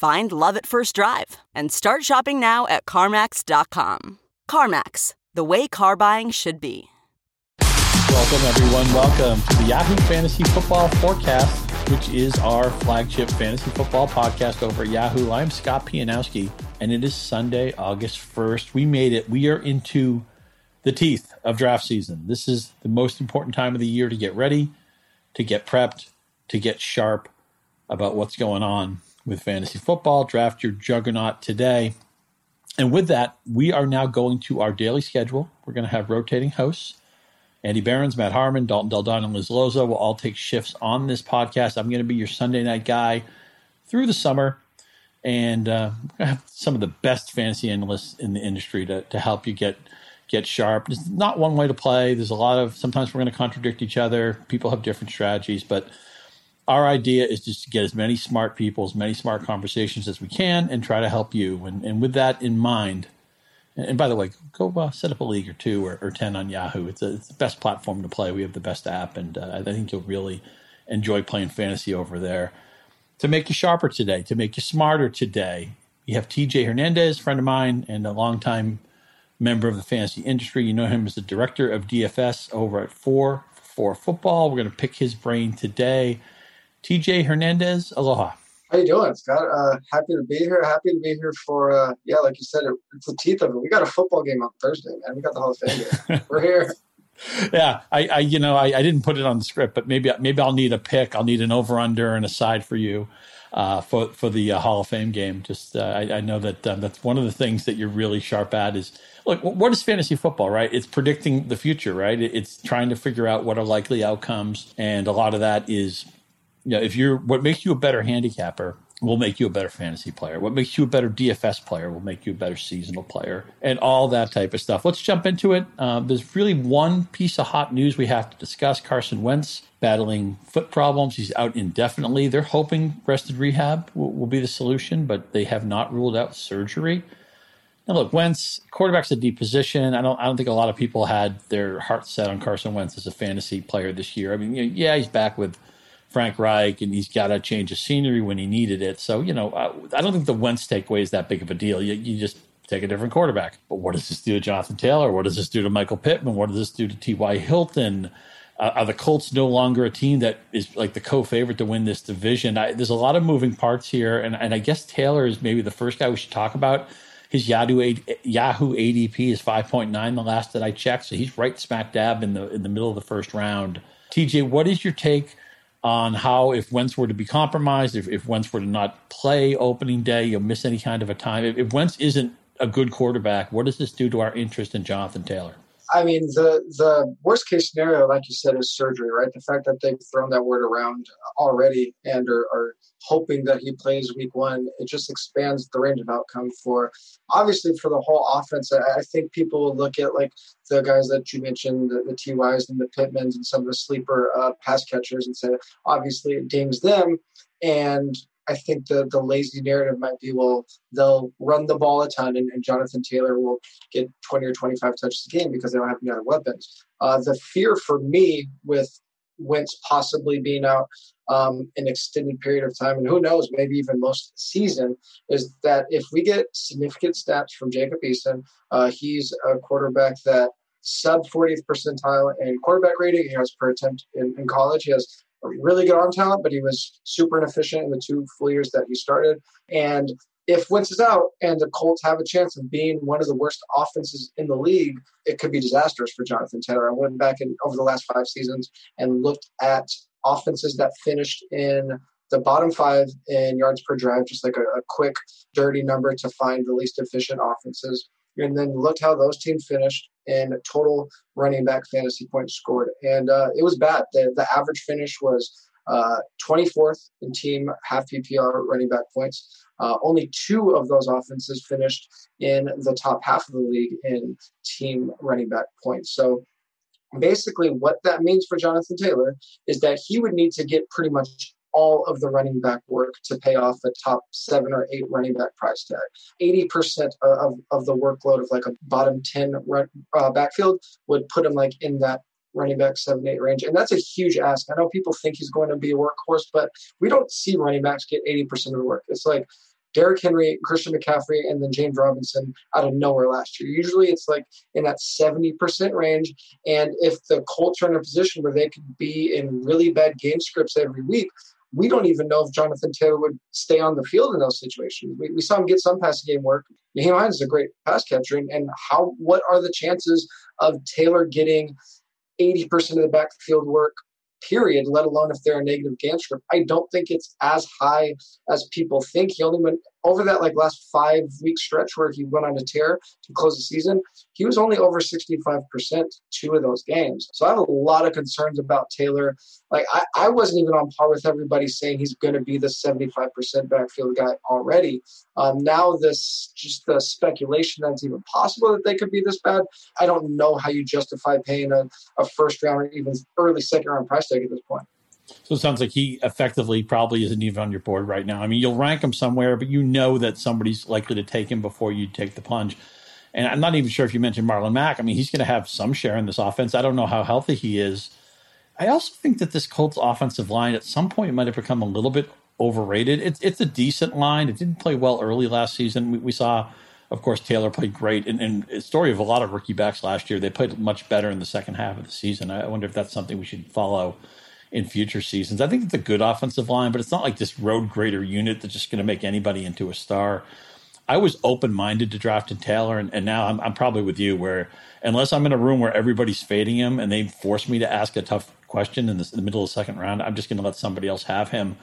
Find love at first drive and start shopping now at CarMax.com. CarMax, the way car buying should be. Welcome, everyone. Welcome to the Yahoo Fantasy Football Forecast, which is our flagship fantasy football podcast over at Yahoo. I'm Scott Pianowski, and it is Sunday, August 1st. We made it. We are into the teeth of draft season. This is the most important time of the year to get ready, to get prepped, to get sharp about what's going on with fantasy football. Draft your juggernaut today. And with that, we are now going to our daily schedule. We're going to have rotating hosts. Andy Behrens, Matt Harmon, Dalton Del Don, and Liz Loza will all take shifts on this podcast. I'm going to be your Sunday night guy through the summer. And uh, I have some of the best fantasy analysts in the industry to, to help you get get sharp. It's not one way to play. There's a lot of sometimes we're going to contradict each other. People have different strategies, but our idea is just to get as many smart people, as many smart conversations as we can, and try to help you. And, and with that in mind, and, by the way, go uh, set up a league or two or, or ten on Yahoo. It's, a, it's, the best platform to play. We have the best app, and uh, I think you'll really enjoy playing fantasy over there. To make you sharper today, to make you smarter today, we have TJ Hernandez, friend of mine and a longtime member of the fantasy industry. You know him as the director of DFS over at Four Four Football. We're going to pick his brain today TJ Hernandez, aloha. How you doing, Scott? Uh, happy to be here. Happy to be here for uh, yeah, like you said, it, it's the teeth of it. We got a football game on Thursday, man. We got the Hall of Fame game. We're here. Yeah, I, I you know, I, I, didn't put it on the script, but maybe maybe I'll need a pick. I'll need an over under and a side for you uh, for for the uh, Hall of Fame game. Just uh, I, I, know that um, that's one of the things that you're really sharp at is look what is fantasy football, right? It's predicting the future, right? It's trying to figure out what are likely outcomes, and a lot of that is you know, if you're what makes you a better handicapper will make you a better fantasy player. What makes you a better DFS player will make you a better seasonal player, and all that type of stuff. Let's jump into it. Uh, there's really one piece of hot news we have to discuss. Carson Wentz battling foot problems. He's out indefinitely. They're hoping rested rehab will, will be the solution, but they have not ruled out surgery. Now, look, Wentz, quarterback's a deep position. I don't, I don't think a lot of people had their heart set on Carson Wentz as a fantasy player this year. I mean, you know, yeah, he's back with Frank Reich, and he's got to change the scenery when he needed it. So, you know, I, I don't think the Wentz takeaway is that big of a deal. You, you just take a different quarterback. But what does this do to Jonathan Taylor? What does this do to Michael Pittman? What does this do to T.Y. Hilton? Uh, are the Colts no longer a team that is like the co-favorite to win this division? I, there's a lot of moving parts here, and, and I guess Taylor is maybe the first guy we should talk about. His Yahoo Yahoo ADP is 5.9 the last that I checked, so he's right smack dab in the in the middle of the first round. TJ, what is your take on how if Wentz were to be compromised, if, if Wentz were to not play opening day, you'll miss any kind of a time. If, if Wentz isn't a good quarterback, what does this do to our interest in Jonathan Taylor? I mean, the the worst case scenario, like you said, is surgery, right? The fact that they've thrown that word around already and are, are hoping that he plays week one, it just expands the range of outcome for obviously for the whole offense. I, I think people will look at like the guys that you mentioned, the, the TYs and the Pittmans and some of the sleeper uh, pass catchers, and say obviously it dings them. And I think the the lazy narrative might be, well, they'll run the ball a ton, and, and Jonathan Taylor will get 20 or 25 touches a game because they don't have any other weapons. Uh, the fear for me with Wentz possibly being out um, an extended period of time, and who knows, maybe even most of the season, is that if we get significant stats from Jacob Eason, uh, he's a quarterback that sub 40th percentile in quarterback rating. He has per attempt in, in college. He has really good arm talent, but he was super inefficient in the two full years that he started. And if Wentz is out and the Colts have a chance of being one of the worst offenses in the league, it could be disastrous for Jonathan Taylor. I went back in over the last five seasons and looked at offenses that finished in the bottom five in yards per drive, just like a, a quick, dirty number to find the least efficient offenses. And then looked how those teams finished in total running back fantasy points scored. And uh, it was bad. The, the average finish was uh, 24th in team half PPR running back points. Uh, only two of those offenses finished in the top half of the league in team running back points. So basically, what that means for Jonathan Taylor is that he would need to get pretty much all of the running back work to pay off a top seven or eight running back price tag. 80% of, of the workload of like a bottom 10 run, uh, backfield would put him like in that running back seven, eight range. And that's a huge ask. I know people think he's going to be a workhorse, but we don't see running backs get 80% of the work. It's like Derrick Henry, Christian McCaffrey, and then James Robinson out of nowhere last year. Usually it's like in that 70% range. And if the Colts are in a position where they could be in really bad game scripts every week, we don't even know if Jonathan Taylor would stay on the field in those situations. We, we saw him get some passing game work. Nyheim Hines is a great pass catcher. And, and how what are the chances of Taylor getting 80% of the backfield work period, let alone if they're a negative game script. I don't think it's as high as people think. He only went over that like last five week stretch where he went on a tear to close the season. He was only over 65% two of those games. So I have a lot of concerns about Taylor. Like I, I wasn't even on par with everybody saying he's going to be the 75% backfield guy already. Um, now this just the speculation that it's even possible that they could be this bad. I don't know how you justify paying a, a first round or even early second round price tag at this point. So it sounds like he effectively probably isn't even on your board right now. I mean, you'll rank him somewhere, but you know that somebody's likely to take him before you take the plunge. And I'm not even sure if you mentioned Marlon Mack. I mean, he's going to have some share in this offense. I don't know how healthy he is. I also think that this Colts offensive line at some point might have become a little bit overrated. It's it's a decent line. It didn't play well early last season. We, we saw, of course, Taylor played great, and, and story of a lot of rookie backs last year. They played much better in the second half of the season. I wonder if that's something we should follow in future seasons. I think it's a good offensive line, but it's not like this road grader unit that's just going to make anybody into a star. I was open minded to drafting Taylor, and, and now I'm, I'm, probably with you where unless I'm in a room where everybody's fading him and they force me to ask a tough question in, in the middle of the second round, I'm just going to let somebody else have him.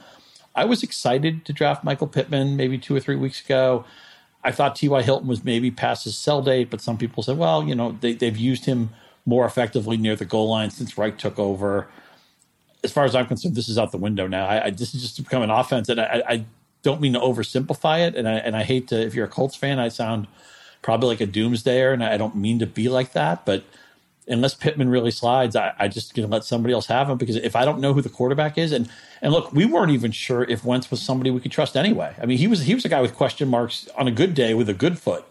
I was excited to draft Michael Pittman maybe two or three weeks ago. I thought T.Y. Hilton was maybe past his sell date, but some people said, well, you know, they, they've used him more effectively near the goal line since Reich took over as far as I'm concerned, this is out the window now. I, I this is just become an offense, and I, I, don't mean to oversimplify it. And I and I hate to, if you're a Colts fan, I sound probably like a doomsdayer, and I don't mean to be like that. But unless Pittman really slides, I, I just gonna let somebody else have him because if I don't know who the quarterback is, and and look, we weren't even sure if Wentz was somebody we could trust anyway. I mean, he was he was a guy with question marks on a good day with a good foot.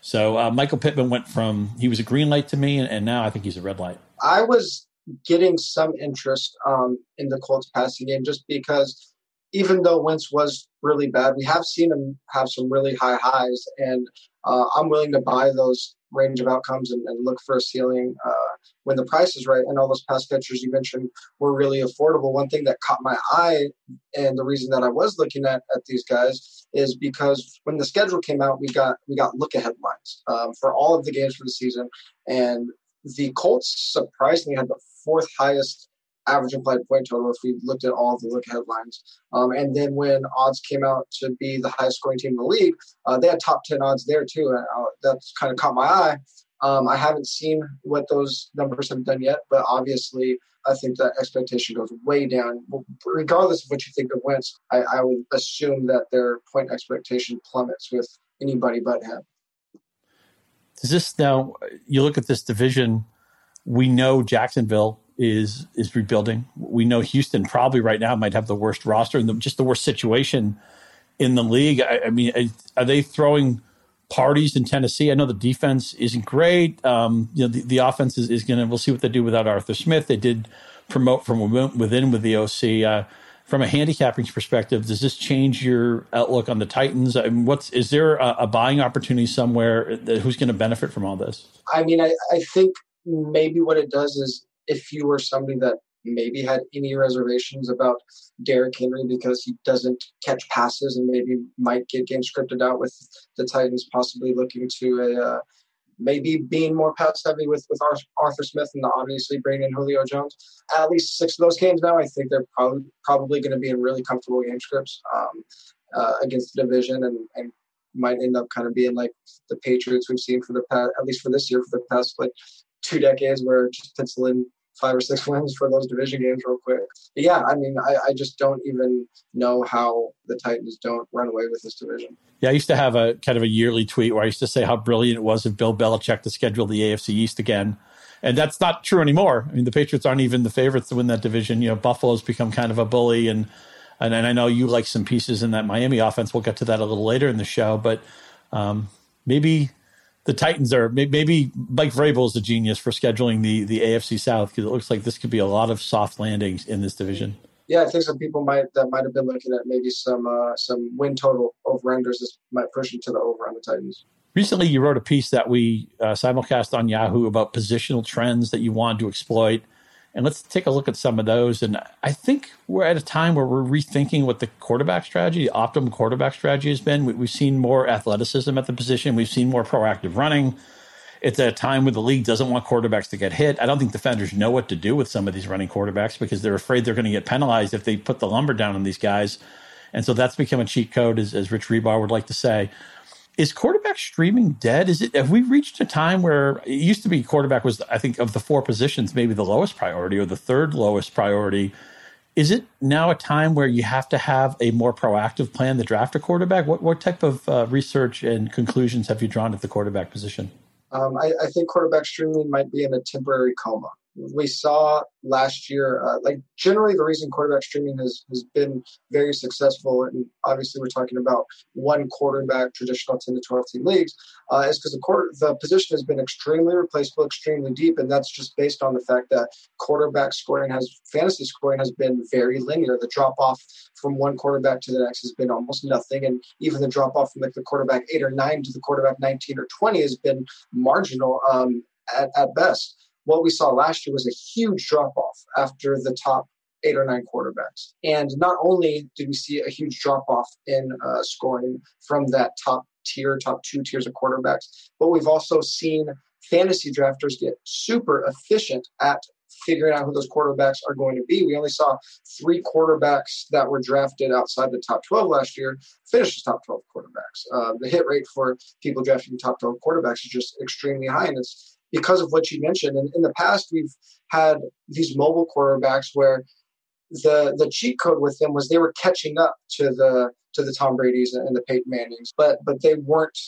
So uh, Michael Pittman went from he was a green light to me, and, and now I think he's a red light. I was getting some interest um, in the Colts passing game just because even though Wentz was really bad, we have seen him have some really high highs, and uh, I'm willing to buy those range of outcomes and, and look for a ceiling uh, when the price is right. And all those pass catchers you mentioned were really affordable. One thing that caught my eye, and the reason that I was looking at at these guys is because when the schedule came out, we got we got look ahead lines um, for all of the games for the season, and the Colts surprisingly had the fourth highest average implied point total if we looked at all the look headlines. Um, and then when odds came out to be the highest scoring team in the league, uh, they had top 10 odds there too. Uh, that's kind of caught my eye. Um, I haven't seen what those numbers have done yet, but obviously I think that expectation goes way down. Regardless of what you think of Wentz, I, I would assume that their point expectation plummets with anybody but him. Does this now, you look at this division, we know Jacksonville is is rebuilding. We know Houston probably right now might have the worst roster and the, just the worst situation in the league. I, I, mean, are they throwing parties in Tennessee? I know the defense isn't great. Um, you know, the, the offense is, is going to. We'll see what they do without Arthur Smith. They did promote from within with the OC. Uh, from a handicapping perspective, does this change your outlook on the Titans? I mean, what's is there a, a buying opportunity somewhere? That, who's going to benefit from all this? I mean, I, I think maybe what it does is if you were somebody that maybe had any reservations about Derrick Henry because he doesn't catch passes and maybe might get game scripted out with the Titans possibly looking to a uh, maybe being more pass heavy with with Arthur Smith and obviously bringing in Julio Jones. At least six of those games now, I think they're probably probably going to be in really comfortable game scripts um, uh, against the division and, and might end up kind of being like the Patriots we've seen for the past, at least for this year, for the past like two decades, where just pencil in five or six wins for those division games real quick. But yeah, I mean, I, I, just don't even know how the Titans don't run away with this division. Yeah, I used to have a kind of a yearly tweet where I used to say how brilliant it was of Bill Belichick to schedule the AFC East again. And that's not true anymore. I mean, the Patriots aren't even the favorites to win that division. You know, Buffalo's become kind of a bully, and and, and I know you like some pieces in that Miami offense. We'll get to that a little later in the show, but um, maybe the Titans are maybe Mike Vrabel is a genius for scheduling the the AFC South because it looks like this could be a lot of soft landings in this division. Yeah, I think some people might that might have been looking at maybe some uh, some win total over unders. This might push into the over on the Titans. Recently, you wrote a piece that we uh, simulcast on Yahoo about positional trends that you wanted to exploit. And let's take a look at some of those. And I think we're at a time where we're rethinking what the quarterback strategy, the optimum quarterback strategy has been. We've seen more athleticism at the position, we've seen more proactive running. It's at a time where the league doesn't want quarterbacks to get hit. I don't think defenders know what to do with some of these running quarterbacks because they're afraid they're going to get penalized if they put the lumber down on these guys. And so that's become a cheat code, as, as Rich Hribar would like to say is quarterback streaming dead? Is it have we reached a time where it used to be quarterback was I think of the four positions maybe the lowest priority or the third lowest priority? Is it now a time where you have to have a more proactive plan to draft a quarterback? What what type of uh, research and conclusions have you drawn at the quarterback position? Um, I, I think quarterback streaming might be in a temporary coma we saw last year, uh, like generally the reason quarterback streaming has, has been very successful, and obviously we're talking about one quarterback traditional 10 to 12 team leagues, uh, is because the, the position has been extremely replaceable, extremely deep, and that's just based on the fact that quarterback scoring has, fantasy scoring has been very linear. The drop off from one quarterback to the next has been almost nothing, and even the drop off from like the quarterback eight or nine to the quarterback 19 or 20 has been marginal um, at, at best what we saw last year was a huge drop off after the top eight or nine quarterbacks. And not only did we see a huge drop off in uh, scoring from that top tier, top two tiers of quarterbacks, but we've also seen fantasy drafters get super efficient at figuring out who those quarterbacks are going to be. We only saw three quarterbacks that were drafted outside the top 12 last year finish as top 12 quarterbacks. Uh, the hit rate for people drafting top 12 quarterbacks is just extremely high, and it's because of what you mentioned. And in the past, we've had these mobile quarterbacks where the the cheat code with them was they were catching up to the to the Tom Brady's and the Peyton Mannings, but but they weren't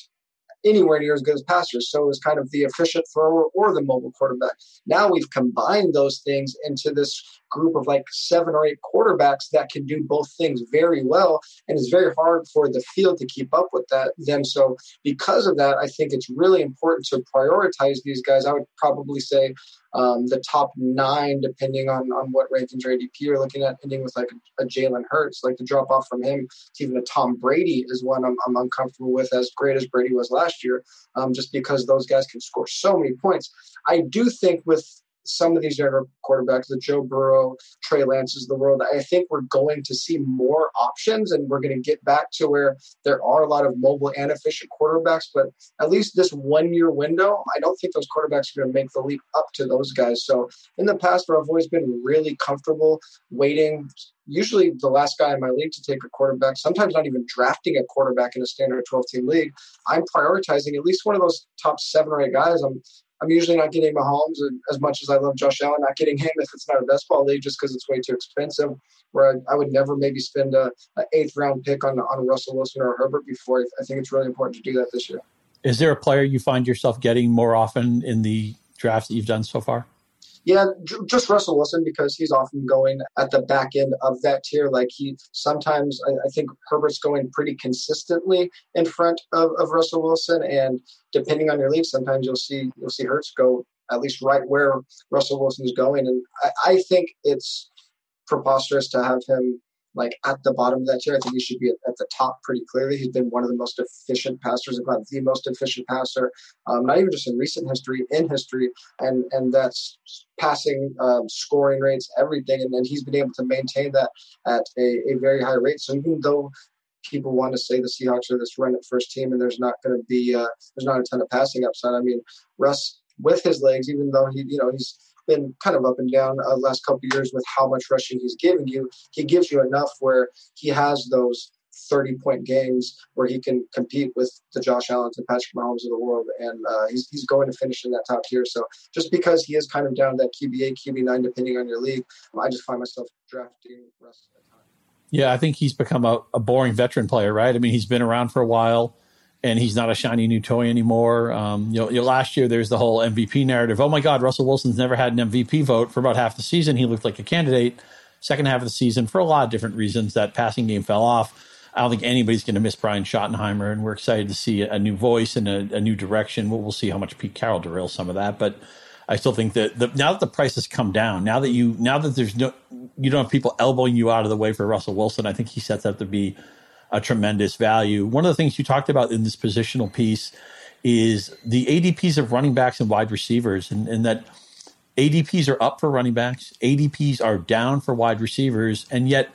anywhere near as good as passers. So it was kind of the efficient thrower or the mobile quarterback. Now we've combined those things into this group of like seven or eight quarterbacks that can do both things very well. And it's very hard for the field to keep up with that them. So because of that, I think it's really important to prioritize these guys. I would probably say um, the top nine, depending on, on what rankings or ADP you're looking at, ending with like a, a Jalen Hurts, like the drop off from him to even a Tom Brady is one I'm, I'm uncomfortable with, as great as Brady was last year, um, just because those guys can score so many points. I do think with some of these younger quarterbacks, the Joe Burrow, Trey Lances the world, I think we're going to see more options and we're going to get back to where there are a lot of mobile and efficient quarterbacks. But at least this one year window, I don't think those quarterbacks are going to make the leap up to those guys. So in the past, where I've always been really comfortable waiting usually the last guy in my league to take a quarterback, sometimes not even drafting a quarterback in a standard 12 team league. I'm prioritizing at least one of those top seven or eight guys. I'm I'm usually not getting Mahomes as much as I love Josh Allen, not getting him if it's not a best ball league just because it's way too expensive. Where I, I would never maybe spend a, a, eighth round pick on on Russell Wilson or Herbert before. I think it's really important to do that this year. Is there a player you find yourself getting more often in the drafts that you've done so far? Yeah, just Russell Wilson because he's often going at the back end of that tier. Like he sometimes, I, I think Herbert's going pretty consistently in front of, of Russell Wilson, and depending on your league, sometimes you'll see you'll see Hurts go at least right where Russell Wilson is going. And I, I think it's preposterous to have him like at the bottom of that tier. I think he should be at, at, the top pretty clearly. He's been one of the most efficient passers, if not the most efficient passer, um, not even just in recent history, in history, and and that's passing, um, scoring rates, everything, and, and he's been able to maintain that at a, a very high rate. So even though people want to say the Seahawks are this run at first team and there's not going to be uh, there's not a ton of passing upside. I mean, Russ with his legs, even though he you know he's been kind of up and down uh, last couple years with how much rushing he's giving you. He gives you enough where he has those 30 point games where he can compete with the Josh Allen and Patrick Mahomes of the world. And uh, he's, he's going to finish in that top tier. So just because he is kind of down that QB8, QB9, depending on your league, I just find myself drafting Russ. Yeah, I think he's become a, a boring veteran player, right? I mean, he's been around for a while and he's not a shiny new toy anymore. Um, you, know, last year there's the whole MVP narrative. Oh my God, Russell Wilson's never had an MVP vote for about half the season. He looked like a candidate. Second half of the season, for a lot of different reasons, that passing game fell off. I don't think anybody's going to miss Brian Schottenheimer, and we're excited to see a, new voice and a, a new direction. We'll, we'll, see how much Pete Carroll derails some of that, but I still think that the, now that the price has come down, now that you now that there's no you don't have people elbowing you out of the way for Russell Wilson, I think he sets up to be a tremendous value. One of the things you talked about in this positional piece is the ADPs of running backs and wide receivers, and, and that ADPs are up for running backs, ADPs are down for wide receivers, and yet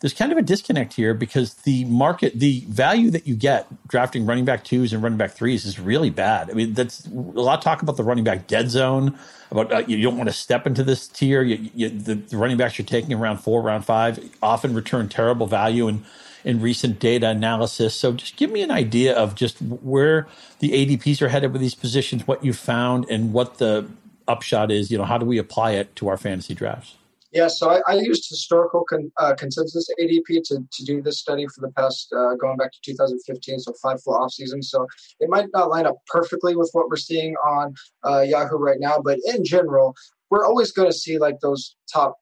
there's kind of a disconnect here because the market, the value that you get drafting running back twos and running back threes is really bad. I mean, that's a lot of talk about the running back dead zone. About uh, you don't want to step into this tier. You, you, the, the running backs you're taking around four, round five often return terrible value and in recent data analysis. So just give me an idea of just where the ADPs are headed with these positions, what you found, and what the upshot is. You know, how do we apply it to our fantasy drafts? Yeah, so I, I used historical con, uh, consensus ADP to, to do this study for the past, uh, going back to 2015, so five full off seasons. So it might not line up perfectly with what we're seeing on uh, Yahoo right now, but in general, we're always going to see like those top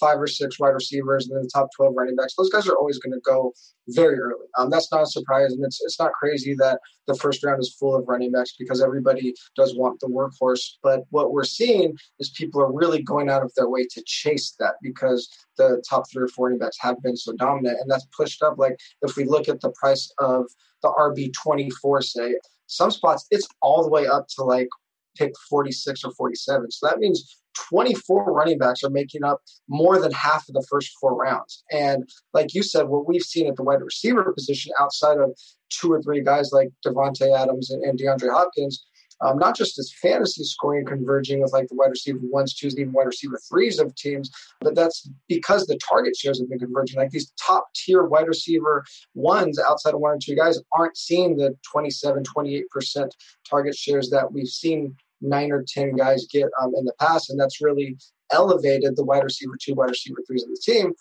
five or six wide receivers and then the top 12 running backs, those guys are always going to go very early. Um, that's not a surprise. And it's, it's not crazy that the first round is full of running backs because everybody does want the workhorse. But what we're seeing is people are really going out of their way to chase that because the top three or four running backs have been so dominant. And that's pushed up. Like if we look at the price of the RB24, say, some spots, it's all the way up to like pick 46 or 47. So that means 24 running backs are making up more than half of the first four rounds. And like you said, what we've seen at the wide receiver position outside of two or three guys like Davante Adams and, and DeAndre Hopkins, um, not just as fantasy scoring converging with like the wide receiver ones, twos, even wide receiver threes of teams, but that's because the target shares have been converging. Like these top tier wide receiver ones outside of one or two guys aren't seeing the 27, 28% target shares that we've seen nine or 10 guys get um, in the past. And that's really elevated the wide receiver two, wide receiver threes of the team.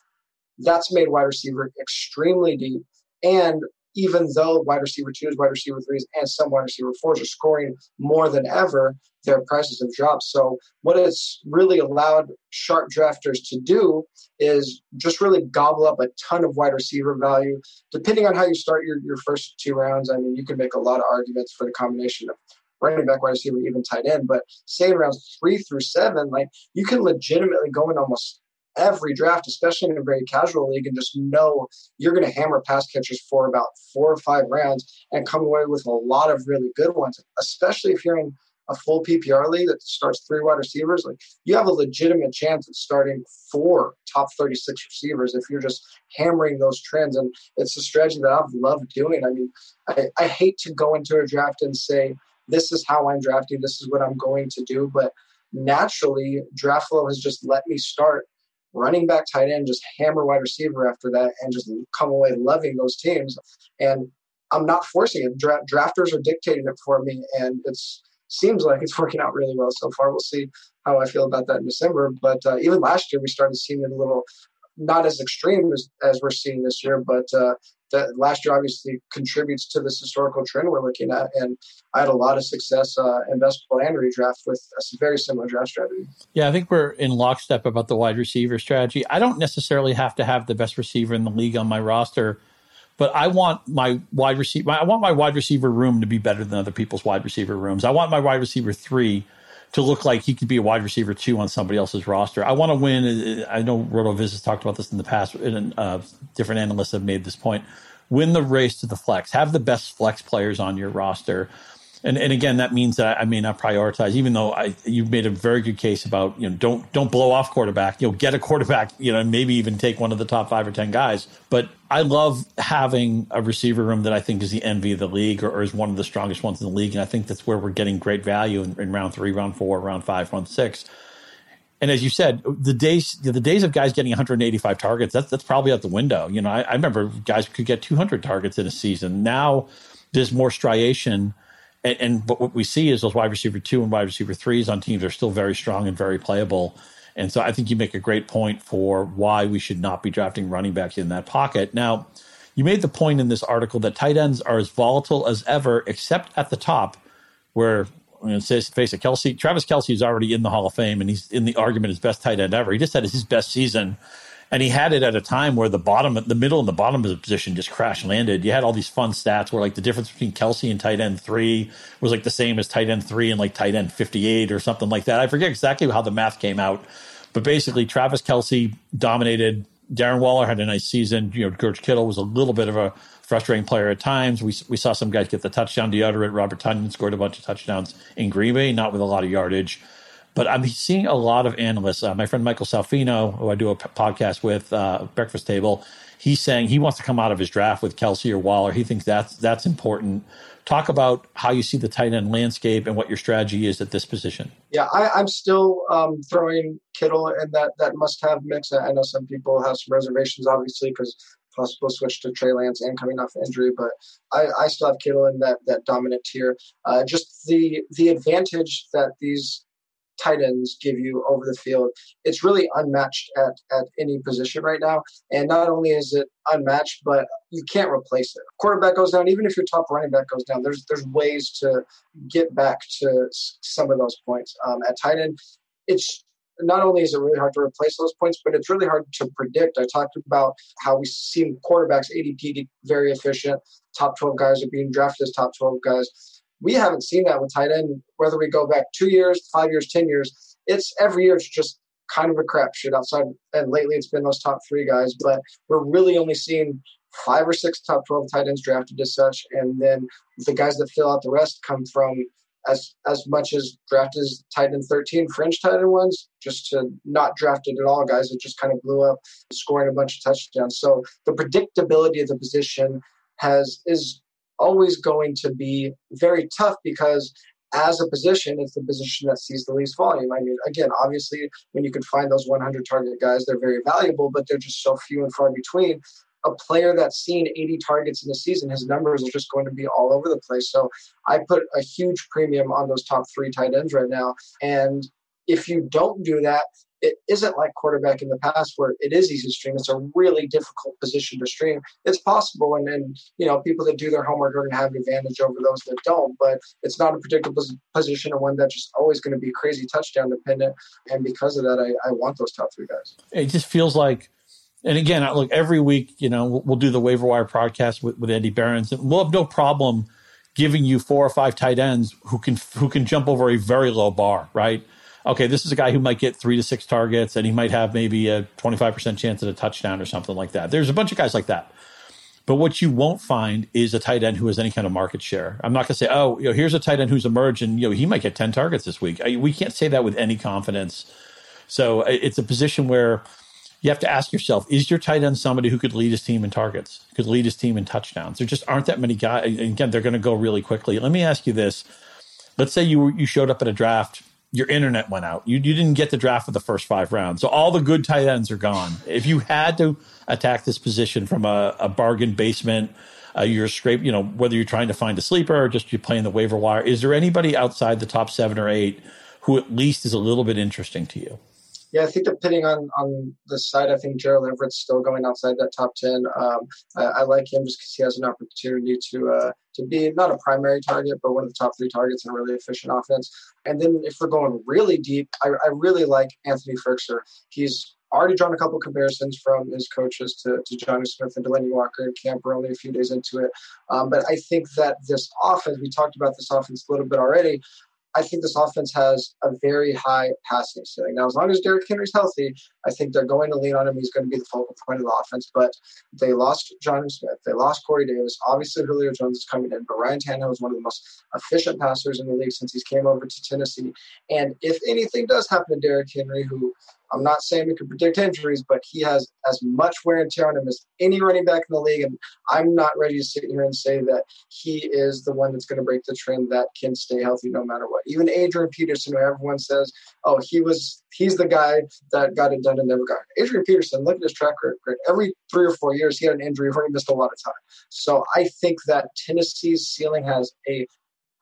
That's made wide receiver extremely deep. And even though wide receiver twos, wide receiver threes, and some wide receiver fours are scoring more than ever, their prices have dropped. So, what it's really allowed sharp drafters to do is just really gobble up a ton of wide receiver value. Depending on how you start your, your first two rounds, I mean, you can make a lot of arguments for the combination of running back, wide receiver, even tight end. But say rounds three through seven, like you can legitimately go in almost every draft, especially in a very casual league, and just know you're going to hammer pass catchers for about four or five rounds and come away with a lot of really good ones, especially if you're in a full PPR league that starts three wide receivers, like you have a legitimate chance of starting four top 36 receivers if you're just hammering those trends. And it's a strategy that I've loved doing. I mean, I, I hate to go into a draft and say, this is how I'm drafting, this is what I'm going to do. But naturally, draft flow has just let me start running back tight end, just hammer wide receiver after that, and just come away loving those teams. And I'm not forcing it. Dra- drafters are dictating it for me, and it's seems like it's working out really well so far. We'll see how I feel about that in December. But uh, even last year, we started seeing it a little not as extreme as, as we're seeing this year, but uh, that last year obviously contributes to this historical trend we're looking at. And I had a lot of success uh, in best ball and redraft with a very similar draft strategy. Yeah, I think we're in lockstep about the wide receiver strategy. I don't necessarily have to have the best receiver in the league on my roster, but I want my wide receiver. I want my wide receiver room to be better than other people's wide receiver rooms. I want my wide receiver three to look like he could be a wide receiver two on somebody else's roster. I want to win. I know RotoViz has talked about this in the past, and uh, different analysts have made this point. Win the race to the flex. Have the best flex players on your roster and and again, that means that I may not prioritize, even though I you've made a very good case about you know don't don't blow off quarterback. You know, get a quarterback. You know, maybe even take one of the top five or ten guys. But I love having a receiver room that I think is the envy of the league or, or is one of the strongest ones in the league, and I think that's where we're getting great value in, in round three, round four, round five, round six. And as you said, the days the days of guys getting 185 targets that's that's probably out the window. You know, I, I remember guys could get 200 targets in a season. Now there's more striation and, and but what we see is those wide receiver two and wide receiver threes on teams are still very strong and very playable. And so I think you make a great point for why we should not be drafting running backs in that pocket. Now, you made the point in this article that tight ends are as volatile as ever, except at the top, where I'm face it, Kelce, Travis Kelce is already in the Hall of Fame, and he's in the argument as best tight end ever. He just had his best season and he had it at a time where the bottom, the middle, and the bottom of the position just crash landed. You had all these fun stats where like the difference between Kelce and tight end three was like the same as tight end three and like tight end fifty eight or something like that. I forget exactly how the math came out, but basically Travis Kelce dominated. Darren Waller had a nice season. You know, George Kittle was a little bit of a frustrating player at times. We we saw some guys get the touchdown deodorant. Robert Tonyan scored a bunch of touchdowns in Green Bay, not with a lot of yardage. But I'm seeing a lot of analysts. Uh, my friend Michael Salfino, who I do a p- podcast with, uh, Breakfast Table, he's saying he wants to come out of his draft with Kelce or Waller. He thinks that's that's important. Talk about how you see the tight end landscape and what your strategy is at this position. Yeah, I, am still um, throwing Kittle in that that must-have mix. I know some people have some reservations, obviously, because possible switch to Trey Lance and coming off injury, but I, I still have Kittle in that that dominant tier. Uh, just the the advantage that these tight ends give you over the field. It's really unmatched at, at any position right now. And not only is it unmatched, but you can't replace it. Quarterback goes down, even if your top running back goes down, there's there's ways to get back to some of those points. Um, at tight end, it's not only is it really hard to replace those points, but it's really hard to predict. I talked about how we see quarterbacks ADP very efficient. Top 12 guys are being drafted as top 12 guys we haven't seen that with tight end. Whether we go back two years, five years, ten years, it's every year. It's just kind of a crapshoot outside. And lately, it's been those top three guys. But we're really only seeing five or six top twelve tight ends drafted as such, and then the guys that fill out the rest come from as as much as drafted as tight end 13 fringe tight end ones just to not drafted at all guys that just kind of blew up scoring a bunch of touchdowns so the predictability of the position has is always going to be very tough because as a position, it's the position that sees the least volume. I mean, again, obviously, when you can find those 100 target guys, they're very valuable, but they're just so few and far between. A player that's seen 80 targets in a season, his numbers are just going to be all over the place. So I put a huge premium on those top three tight ends right now. And if you don't do that, it isn't like quarterback in the past where it is easy to stream. It's a really difficult position to stream. It's possible, and then you know people that do their homework are going to have an advantage over those that don't. But it's not a predictable position and one that's just always going to be crazy touchdown dependent. And because of that, I, I want those top three guys. It just feels like. And again, look, every week, you know, we'll, we'll do the waiver wire podcast with, with Andy Behrens, and we'll have no problem giving you four or five tight ends who can who can jump over a very low bar, right? Okay, this is a guy who might get three to six targets and he might have maybe a 25% chance at a touchdown or something like that. There's a bunch of guys like that. But what you won't find is a tight end who has any kind of market share. I'm not going to say, oh, you know, here's a tight end who's emerged and you know he might get 10 targets this week. I, we can't say that with any confidence. So uh, it's a position where you have to ask yourself: Is your tight end somebody who could lead his team in targets, could lead his team in touchdowns? There just aren't that many guys. Again, they're going to go really quickly. Let me ask you this: Let's say you you showed up at a draft your internet went out. You, you didn't get the draft for the first five rounds. So all the good tight ends are gone. If you had to attack this position from a, a bargain basement, uh, you're scrape, you know, whether you're trying to find a sleeper or just you're playing the waiver wire, is there anybody outside the top seven or eight who at least is a little bit interesting to you? Yeah, I think depending on on the side, I think Gerald Everett's still going outside that top ten. Um, I, I, like him just because he has an opportunity to uh, to be not a primary target, but one of the top three targets in a really efficient offense. And then if we're going really deep, I, I really like Anthony Firkser. He's already drawn a couple comparisons from his coaches to, to Jonnu Smith and Delanie Walker in camp. We're only a few days into it. Um, but I think that this offense, we talked about this offense a little bit already. I think this offense has a very high passing ceiling. Now, as long as Derrick Henry's healthy, I think they're going to lean on him. He's going to be the focal point of the offense. But they lost Jonnu Smith. They lost Corey Davis. Obviously, Julio Jones is coming in. But Ryan Tannehill is one of the most efficient passers in the league since he's came over to Tennessee. And if anything does happen to Derrick Henry, who I'm not saying we can predict injuries, but he has as much wear and tear on him as any running back in the league. And I'm not ready to sit here and say that he is the one that's going to break the trend that can stay healthy no matter what. Even Adrian Peterson, who everyone says, oh, he was he's the guy that got it done and never got it. Adrian Peterson, look at his track record. Every three or four years, he had an injury where he missed a lot of time. So I think that Tennessee's ceiling has a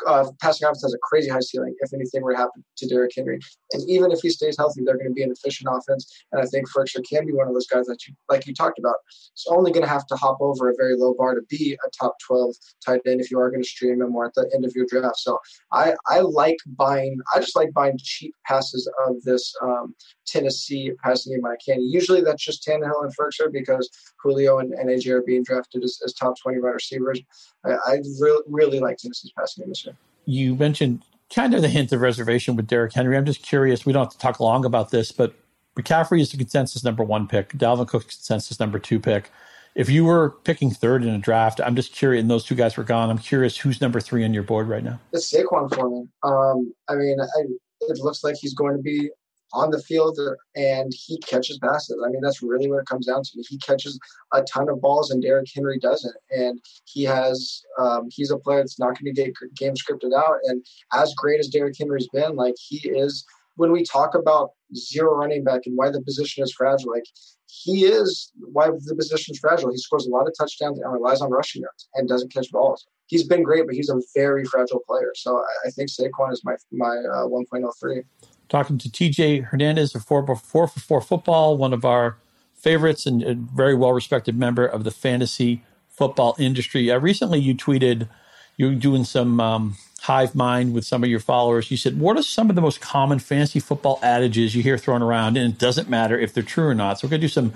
uh, passing offense has a crazy high ceiling if anything were to happen to Derrick Henry. And even if he stays healthy, they're going to be an efficient offense. And I think Firkser can be one of those guys that you, like you talked about, is only going to have to hop over a very low bar to be a top 12 tight end if you are going to stream him or at the end of your draft. So I, I like buying, I just like buying cheap passes of this um, Tennessee passing game when I can. Usually that's just Tannehill and Firkser because Julio and, and AJ are being drafted as, as top 20 wide receivers. I, I really, really like Tennessee's passing game this year. You mentioned kind of the hint of reservation with Derrick Henry. I'm just curious. We don't have to talk long about this, but McCaffrey is the consensus number one pick. Dalvin Cook's consensus number two pick. If you were picking third in a draft, I'm just curious. And those two guys were gone. I'm curious who's number three on your board right now. It's Saquon for me. Um, I mean, I, it looks like he's going to be on the field and he catches passes. I mean, that's really what it comes down to. He catches a ton of balls and Derrick Henry doesn't. And he has, um, he's a player that's not going to get game scripted out. And as great as Derrick Henry's been, like he is, when we talk about zero running back and why the position is fragile, like he is why the position is fragile. He scores a lot of touchdowns and relies on rushing yards and doesn't catch balls. He's been great, but he's a very fragile player. So I, I think Saquon is my my uh, 1.03 talking to TJ Hernandez of 4 for 4 Football, one of our favorites and a very well respected member of the fantasy football industry. Uh, recently, you tweeted you were doing some um, hive mind with some of your followers. You said, What are some of the most common fantasy football adages you hear thrown around? And it doesn't matter if they're true or not. So we're going to do some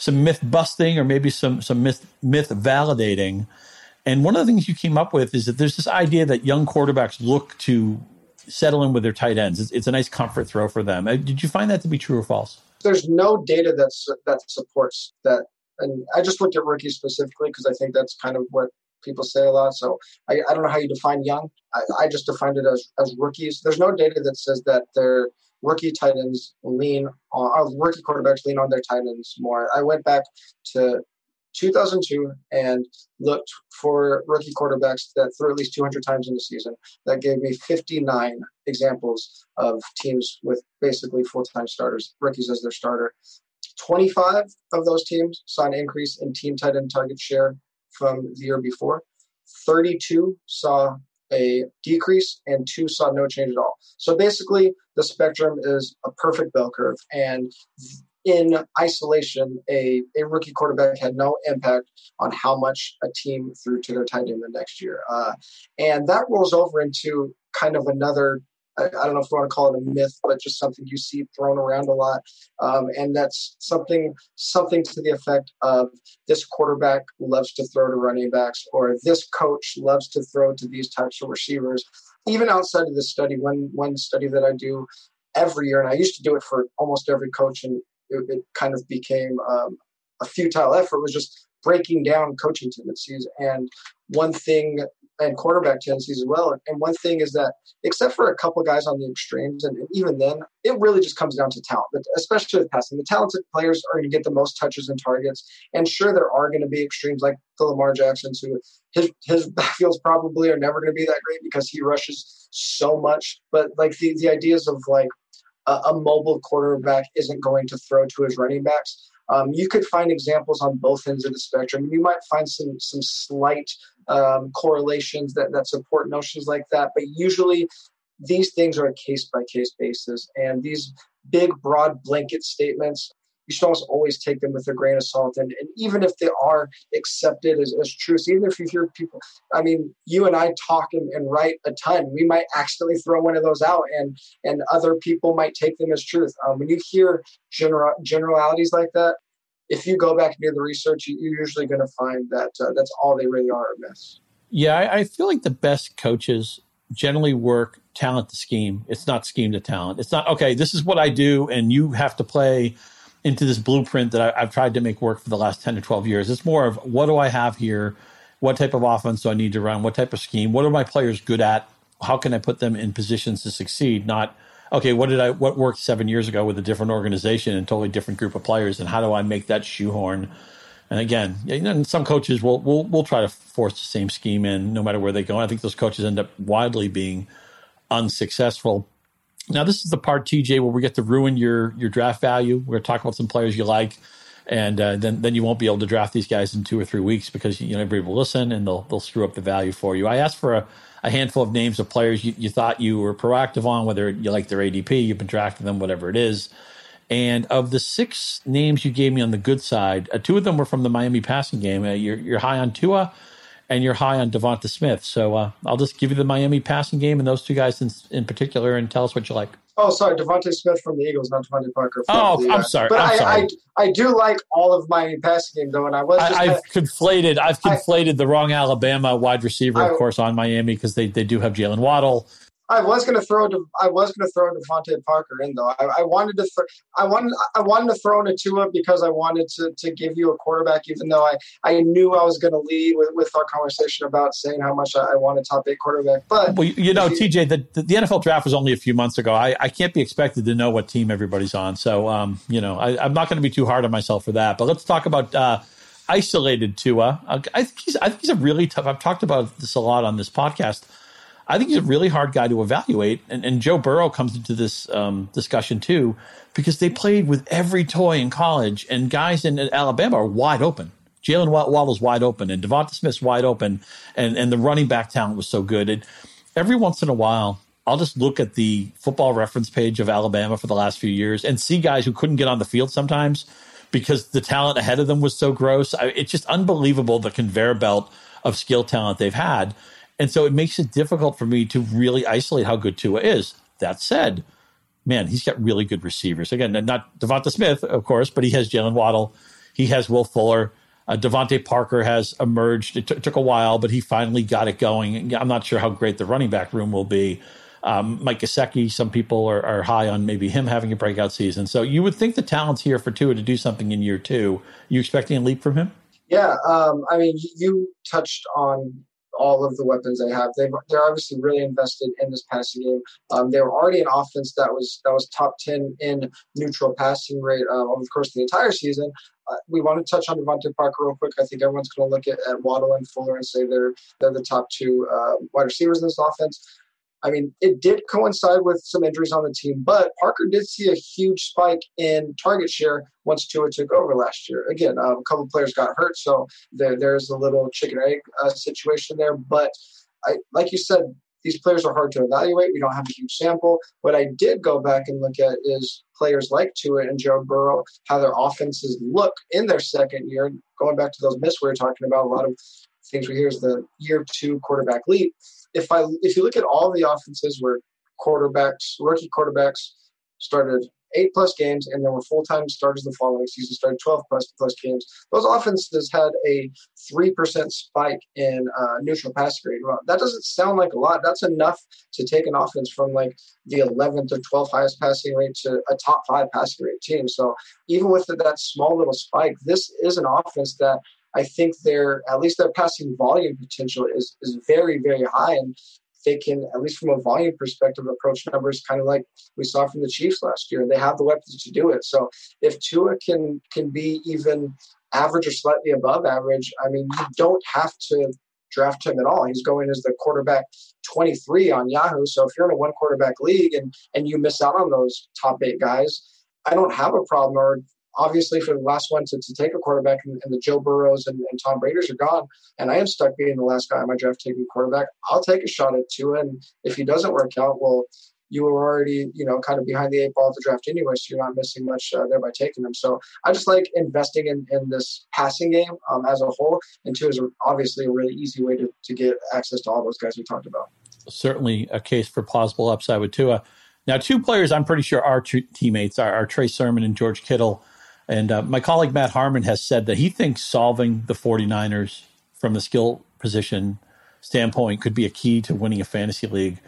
some myth busting or maybe some some myth myth validating. And one of the things you came up with is that there's this idea that young quarterbacks look to settle in with their tight ends. It's, it's a nice comfort throw for them. Uh, did you find that to be true or false? There's no data that's that supports that. And I just looked at rookies specifically because I think that's kind of what people say a lot. So I, I don't know how you define young. I, I just defined it as, as rookies. There's no data that says that their rookie tight ends lean on, or rookie quarterbacks lean on their tight ends more. I went back to 2002 and looked for rookie quarterbacks that threw at least 200 times in the season. That gave me 59 examples of teams with basically full time starters, rookies as their starter. 25 of those teams saw an increase in team tight end target share from the year before. 32 saw a decrease and two saw no change at all. So basically, the spectrum is a perfect bell curve. And in isolation, a, a rookie quarterback had no impact on how much a team threw to their tight end the next year. Uh, and that rolls over into kind of another I, don't know if you want to call it a myth, but just something you see thrown around a lot. Um, and that's something something to the effect of this quarterback loves to throw to running backs, or this coach loves to throw to these types of receivers. Even outside of this study, one one study that I do every year, and I used to do it for almost every coach in it, it kind of became um, a futile effort was just breaking down coaching tendencies and one thing and quarterback tendencies as well. And one thing is that, except for a couple guys on the extremes, and even then, it really just comes down to talent, but especially with passing. The talented players are going to get the most touches and targets. And sure, there are going to be extremes like the Lamar Jacksons, who his his backfields probably are never going to be that great because he rushes so much. But like the the ideas of like a, mobile quarterback isn't going to throw to his running backs. Um, you could find examples on both ends of the spectrum. You might find some some slight um, correlations that, that support notions like that, but usually these things are a case by case basis. And these big, broad blanket statements you should almost always take them with a grain of salt. And, and even if they are accepted as, as truths, even if you hear people, I mean, you and I talk and, and write a ton, we might accidentally throw one of those out and, and other people might take them as truth. Um, when you hear general, generalities like that, if you go back and do the research, you're usually going to find that uh, that's all they really are myths. Yeah, I, I feel like the best coaches generally work talent to scheme. It's not scheme to talent. It's not okay. This is what I do, and you have to play into this blueprint that I, have tried to make work for the last ten to twelve years. It's more of what do I have here? What type of offense do I need to run? What type of scheme? What are my players good at? How can I put them in positions to succeed? Not okay. What did I? What worked seven years ago with a different organization and totally different group of players? And how do I make that shoehorn? And again, you know, some coaches will will will try to force the same scheme in no matter where they go. I think those coaches end up widely being unsuccessful. Now, this is the part, TJ, where we get to ruin your your draft value. We're going to talk about some players you like, and uh, then then you won't be able to draft these guys in two or three weeks because you know everybody will listen and they'll they'll screw up the value for you. I asked for a, a handful of names of players you, you thought you were proactive on, whether you like their ADP, you've been drafting them, whatever it is. And of the six names you gave me on the good side, uh, two of them were from the Miami passing game. Uh, you're, you're high on Tua and you're high on Devonta Smith. So uh, I'll just give you the Miami passing game and those two guys in, in particular and tell us what you like. Oh, sorry, DeVonta Smith from the Eagles, not DeVante Parker. oh, the, I'm sorry. But I'm I, sorry. I, I do like all of Miami passing game though, and I was. I, have conflated. I've conflated I, the wrong Alabama wide receiver, of course, on Miami because they they do have Jaylen Waddle. I was going to throw. I was going to throw DeVante Parker in though. I, I wanted to. Th- I wanted. I wanted to throw in a Tua because I wanted to, to give you a quarterback. Even though I, I knew I was going to lead with, with our conversation about saying how much I, I want a top eight quarterback. But well, you know, TJ, the, the NFL draft was only a few months ago. I, I can't be expected to know what team everybody's on. So, um, you know, I, am not going to be too hard on myself for that. But let's talk about. Uh, isolated Tua. I think he's. I think he's a really tough. I've talked about this a lot on this podcast. I think he's a really hard guy to evaluate. And, and Joe Burrow comes into this um, discussion too, because they played with every toy in college, and guys in Alabama are wide open. Jaylen Waddle's wide open, and Devonta Smith's wide open, and, and the running back talent was so good. And every once in a while, I'll just look at the football reference page of Alabama for the last few years and see guys who couldn't get on the field sometimes because the talent ahead of them was so gross. I, it's just unbelievable the conveyor belt of skill talent they've had. And so it makes it difficult for me to really isolate how good Tua is. That said, man, he's got really good receivers. Again, not Devonta Smith, of course, but he has Jaylen Waddle. He has Will Fuller. Uh, DeVante Parker has emerged. It, t- took a while, but he finally got it going. I'm not sure how great the running back room will be. Um, Mike Gesicki, some people are, are, high on maybe him having a breakout season. So you would think the talent's here for Tua to do something in year two. You expecting a leap from him? Yeah, um, I mean, you touched on all of the weapons they have. They've, they're obviously really invested in this passing game. Um, they were already an offense that was that was top ten in neutral passing rate uh, over the course of the entire season. Uh, we want to touch on DeVante Parker real quick. I think everyone's going to look at, at Waddle and Fuller and say they're they're the top two uh, wide receivers in this offense. I mean, it did coincide with some injuries on the team, but Parker did see a huge spike in target share once Tua took over last year. Again, um, a couple players got hurt, so there, there's a little chicken egg uh, situation there. But I, like you said, these players are hard to evaluate. We don't have a huge sample. What I did go back and look at is players like Tua and Joe Burrow, how their offenses look in their second year. Going back to those myths we were talking about, a lot of things we hear is the year two quarterback leap if I if you look at all the offenses where quarterbacks, rookie quarterbacks, started eight plus games and then were full time starters the following season, started 12 plus plus games. Those offenses had a 3% spike in uh, neutral pass grade. Well, that doesn't sound like a lot. That's enough to take an offense from like the 11th or 12th highest passing rate to a top five passing rate team. So even with that small little spike, this is an offense that I think their at least their passing volume potential is is very very high, and they can at least from a volume perspective approach numbers kind of like we saw from the Chiefs last year. They have the weapons to do it. So if Tua can can be even average or slightly above average, I mean you don't have to draft him at all. He's going as the quarterback 23 on Yahoo. So if you're in a one quarterback league and and you miss out on those top eight guys, I don't have a problem or obviously for the last one to, to take a quarterback and, and the Joe Burrows and, and, Tom Brady's are gone, and I am stuck being the last guy on my draft taking quarterback, I'll take a shot at Tua. And if he doesn't work out, well, you were already, you know, kind of behind the eight ball at the draft anyway, so you're not missing much uh, there by taking them. So I just like investing in, in this passing game um, as a whole, and Tua is obviously a really easy way to, to get access to all those guys we talked about. Certainly a case for plausible upside with Tua. Now, two players I'm pretty sure our teammates are, are Trey Sermon and George Kittle. And uh, my colleague Matt Harmon has said that he thinks solving the 49ers from the skill position standpoint could be a key to winning a fantasy league.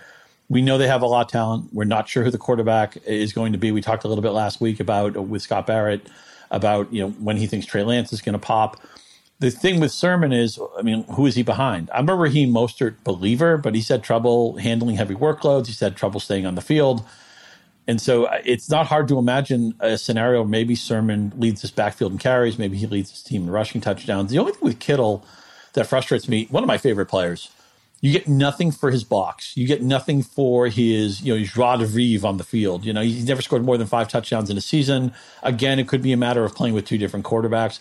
We know they have a lot of talent. We're not sure who the quarterback is going to be. We talked a little bit last week about with Scott Barrett about you know when he thinks Trey Lance is going to pop. The thing with Sermon is, I mean, who is he behind? I'm a Raheem Mostert believer, but he's had trouble handling heavy workloads. He's had trouble staying on the field. And so uh, it's not hard to imagine a scenario. Maybe Sermon leads this backfield and carries. Maybe he leads his team in rushing touchdowns. The only thing with Kittle that frustrates me, one of my favorite players, you get nothing for his box. You get nothing for his, you know, his joie de vivre on the field. You know, he's never scored more than five touchdowns in a season. Again, it could be a matter of playing with two different quarterbacks.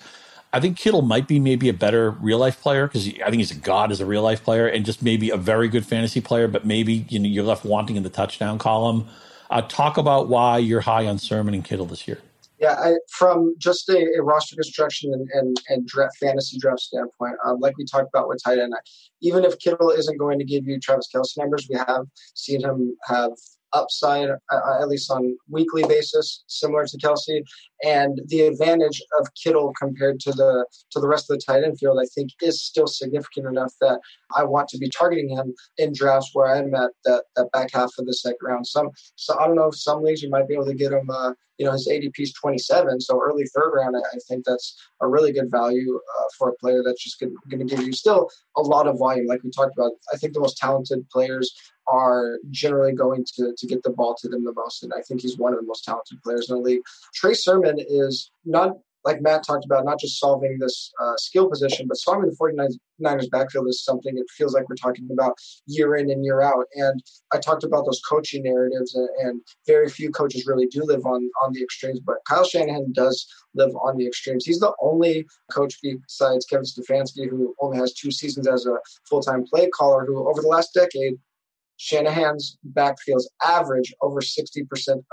I think Kittle might be maybe a better real life player because I think he's a god as a real life player and just maybe a very good fantasy player, but maybe you know you're left wanting in the touchdown column. Uh, talk about why you're high on Sermon and Kittle this year. Yeah, I, from just a, a, roster construction and, and, and draft, fantasy draft standpoint, um, like we talked about with tight end, even if Kittle isn't going to give you Travis Kelce numbers, we have seen him have upside, uh, at least on weekly basis, similar to Kelce, And the advantage of Kittle compared to the to the rest of the tight end field, I think, is still significant enough that I want to be targeting him in drafts where I'm at that, that back half of the second round. Some so I don't know if some leagues you might be able to get him. Uh, you know his ADP is 27, so early third round. I think that's a really good value uh, for a player that's just going to give you still a lot of volume, like we talked about. I think the most talented players are generally going to, to get the ball to them the most. And I think he's one of the most talented players in the league. Trey Sermon is not, like Matt talked about, not just solving this uh, skill position, but solving the 49ers backfield is something it feels like we're talking about year in and year out. And I talked about those coaching narratives, and, and very few coaches really do live on, on the extremes, but Kyle Shanahan does live on the extremes. He's the only coach besides Kevin Stefanski who only has two seasons as a full time play caller who, over the last decade, Shanahan's backfields average over 60%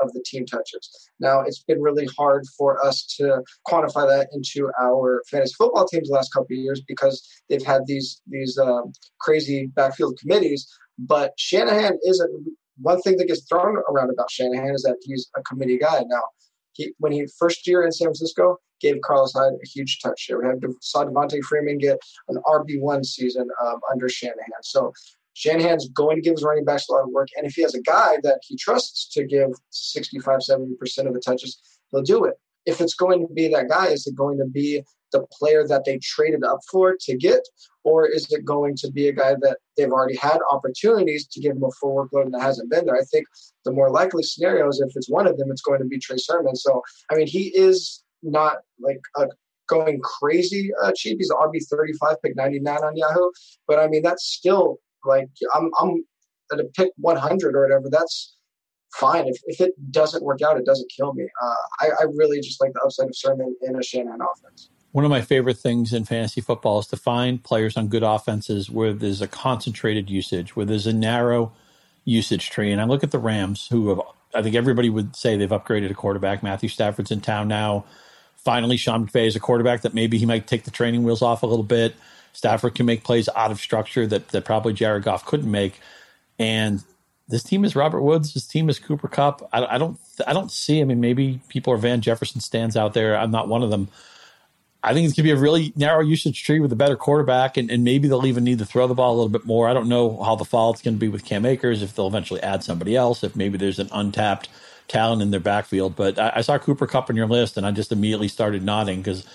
of the team touches. Now, it's been really hard for us to quantify that into our fantasy football teams the last couple of years because they've had these these um, crazy backfield committees. But Shanahan isn't. One thing that gets thrown around about Shanahan is that he's a committee guy. Now, he, when he first year in San Francisco, gave Carlos Hyde a huge touch share. We had saw Devonta Freeman get an RB one season um, under Shanahan. So Shanahan's going to give his running backs a lot of work. And if he has a guy that he trusts to give 65, 70% of the touches, he'll do it. If it's going to be that guy, is it going to be the player that they traded up for to get? Or is it going to be a guy that they've already had opportunities to give him a full workload and that hasn't been there? I think the more likely scenario is if it's one of them, it's going to be Trey Sermon. So, I mean, he is not like a going crazy uh, cheap. He's RB thirty five, pick ninety nine on Yahoo. But I mean, that's still like I'm I'm at a pick 100 or whatever. That's fine. If, if it doesn't work out, it doesn't kill me. Uh, I, I really just like the upside of Sermon in a Shanahan offense. One of my favorite things in fantasy football is to find players on good offenses where there's a concentrated usage, where there's a narrow usage tree. And I look at the Rams, who have, I think everybody would say they've upgraded a quarterback. Matthew Stafford's in town now. Finally, Sean McVay is a quarterback that maybe he might take the training wheels off a little bit. Stafford can make plays out of structure that, that probably Jared Goff couldn't make. And this team is Robert Woods. This team is Cooper Kupp. I, I don't I don't see. I mean, maybe people are Van Jefferson stands out there. I'm not one of them. I think it's going to be a really narrow usage tree with a better quarterback, and, and maybe they'll even need to throw the ball a little bit more. I don't know how the fall it's going to be with Cam Akers, if they'll eventually add somebody else, if maybe there's an untapped talent in their backfield. But I, I saw Cooper Kupp on your list, and I just immediately started nodding because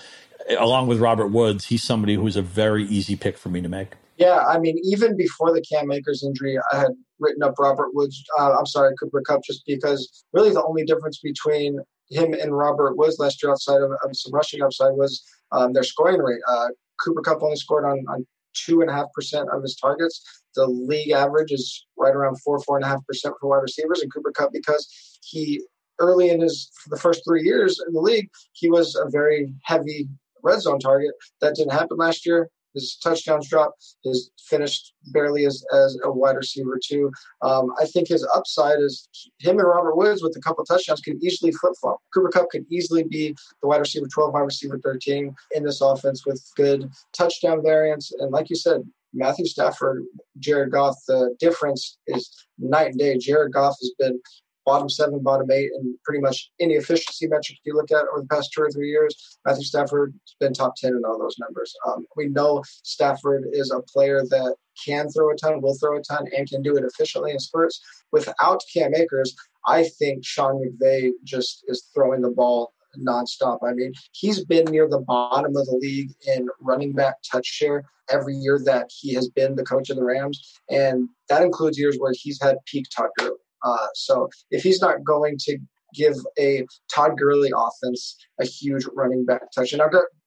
along with Robert Woods, he's somebody who's a very easy pick for me to make. Yeah, I mean, even before the Cam Akers injury, I had written up Robert Woods. Uh, I'm sorry, Cooper Kupp, just because really the only difference between him and Robert Woods last year, outside of, of some rushing upside, was um, their scoring rate. Uh, Cooper Kupp only scored on, on two and a half percent of his targets. The league average is right around four, four and a half percent for wide receivers. And Cooper Kupp, because he early in his the first three years in the league, he was a very heavy red zone target. That didn't happen last year. His touchdowns dropped. His finished barely as, as a wide receiver too. Um, I think his upside is him and Robert Woods with a couple touchdowns can easily flip flop. Cooper Kupp could easily be the wide receiver 12, wide receiver 13 in this offense with good touchdown variance. And like you said, Matthew Stafford, Jared Goff, the difference is night and day. Jared Goff has been bottom seven, bottom eight, and pretty much any efficiency metric you look at over the past two or three years, Matthew Stafford's been top 10 in all those numbers. Um, we know Stafford is a player that can throw a ton, will throw a ton, and can do it efficiently in spurts. Without Cam Akers, I think Sean McVay just is throwing the ball nonstop. I mean, he's been near the bottom of the league in running back touch share every year that he has been the coach of the Rams, and that includes years where he's had peak Todd Gurley. Uh, so if he's not going to give a Todd Gurley offense a huge running back touch, and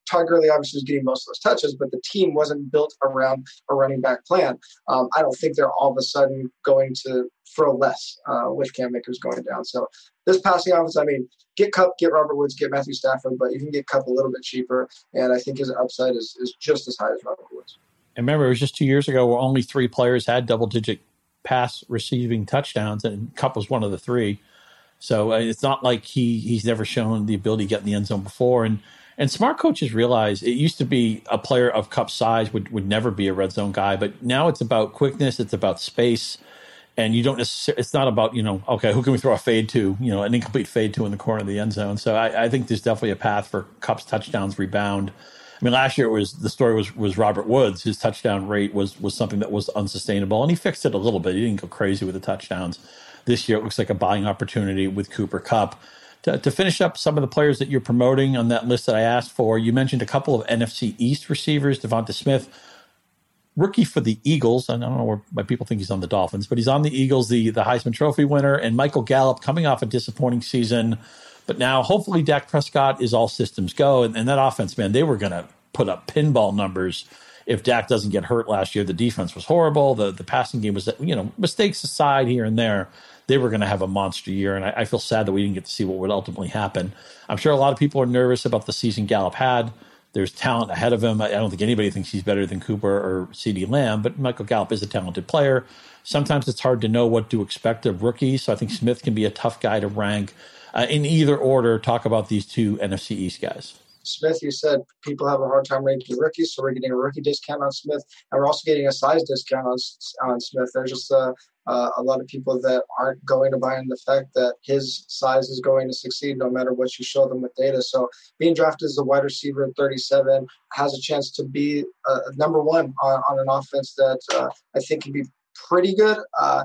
Todd Gurley obviously was getting most of those touches, but the team wasn't built around a running back plan. Um, I don't think they're all of a sudden going to throw less uh, with Cam Akers going down. So this passing offense, I mean, get Kupp, get Robert Woods, get Matthew Stafford, but you can get Kupp a little bit cheaper, and I think his upside is, is just as high as Robert Woods. And remember, it was just two years ago where only three players had double digit pass receiving touchdowns, and Kupp was one of the three. So uh, it's not like he he's never shown the ability to get in the end zone before. And and smart coaches realize it used to be a player of Kupp size would, would never be a red zone guy, but now it's about quickness, it's about space, and you don't necessarily. It's not about you know okay who can we throw a fade to you know an incomplete fade to in the corner of the end zone. So I, I think there's definitely a path for Kupp's touchdowns rebound. I mean, last year it was the story was was Robert Woods. His touchdown rate was was something that was unsustainable, and he fixed it a little bit. He didn't go crazy with the touchdowns. This year it looks like a buying opportunity with Cooper Kupp. to, to finish up some of the players that you're promoting on that list that I asked for, you mentioned a couple of NFC East receivers, Devonta Smith, rookie for the Eagles. I don't know where, why people think he's on the Dolphins, but he's on the Eagles, the, the Heisman Trophy winner, and Michael Gallup coming off a disappointing season. But now, hopefully, Dak Prescott is all systems go. And, and that offense, man, they were going to put up pinball numbers if Dak doesn't get hurt last year. The defense was horrible. The, the passing game was, you know, mistakes aside here and there they were going to have a monster year. And I, I, feel sad that we didn't get to see what would ultimately happen. I'm sure a lot of people are nervous about the season Gallup had. There's talent ahead of him. I, I don't think anybody thinks he's better than Cooper or CeeDee Lamb, but Michael Gallup is a talented player. Sometimes it's hard to know what to expect of rookies. So I think Smith can be a tough guy to rank. Uh, in either order, talk about these two NFC East guys. Smith, you said people have a hard time ranking rookies, so we're getting a rookie discount on Smith, and we're also getting a size discount on, on Smith. There's just a, uh, a lot of people that aren't going to buy in the fact that his size is going to succeed no matter what you show them with data. So being drafted as a wide receiver at 37 has a chance to be uh, number one on, on, an offense that uh, I think can be pretty good. Uh,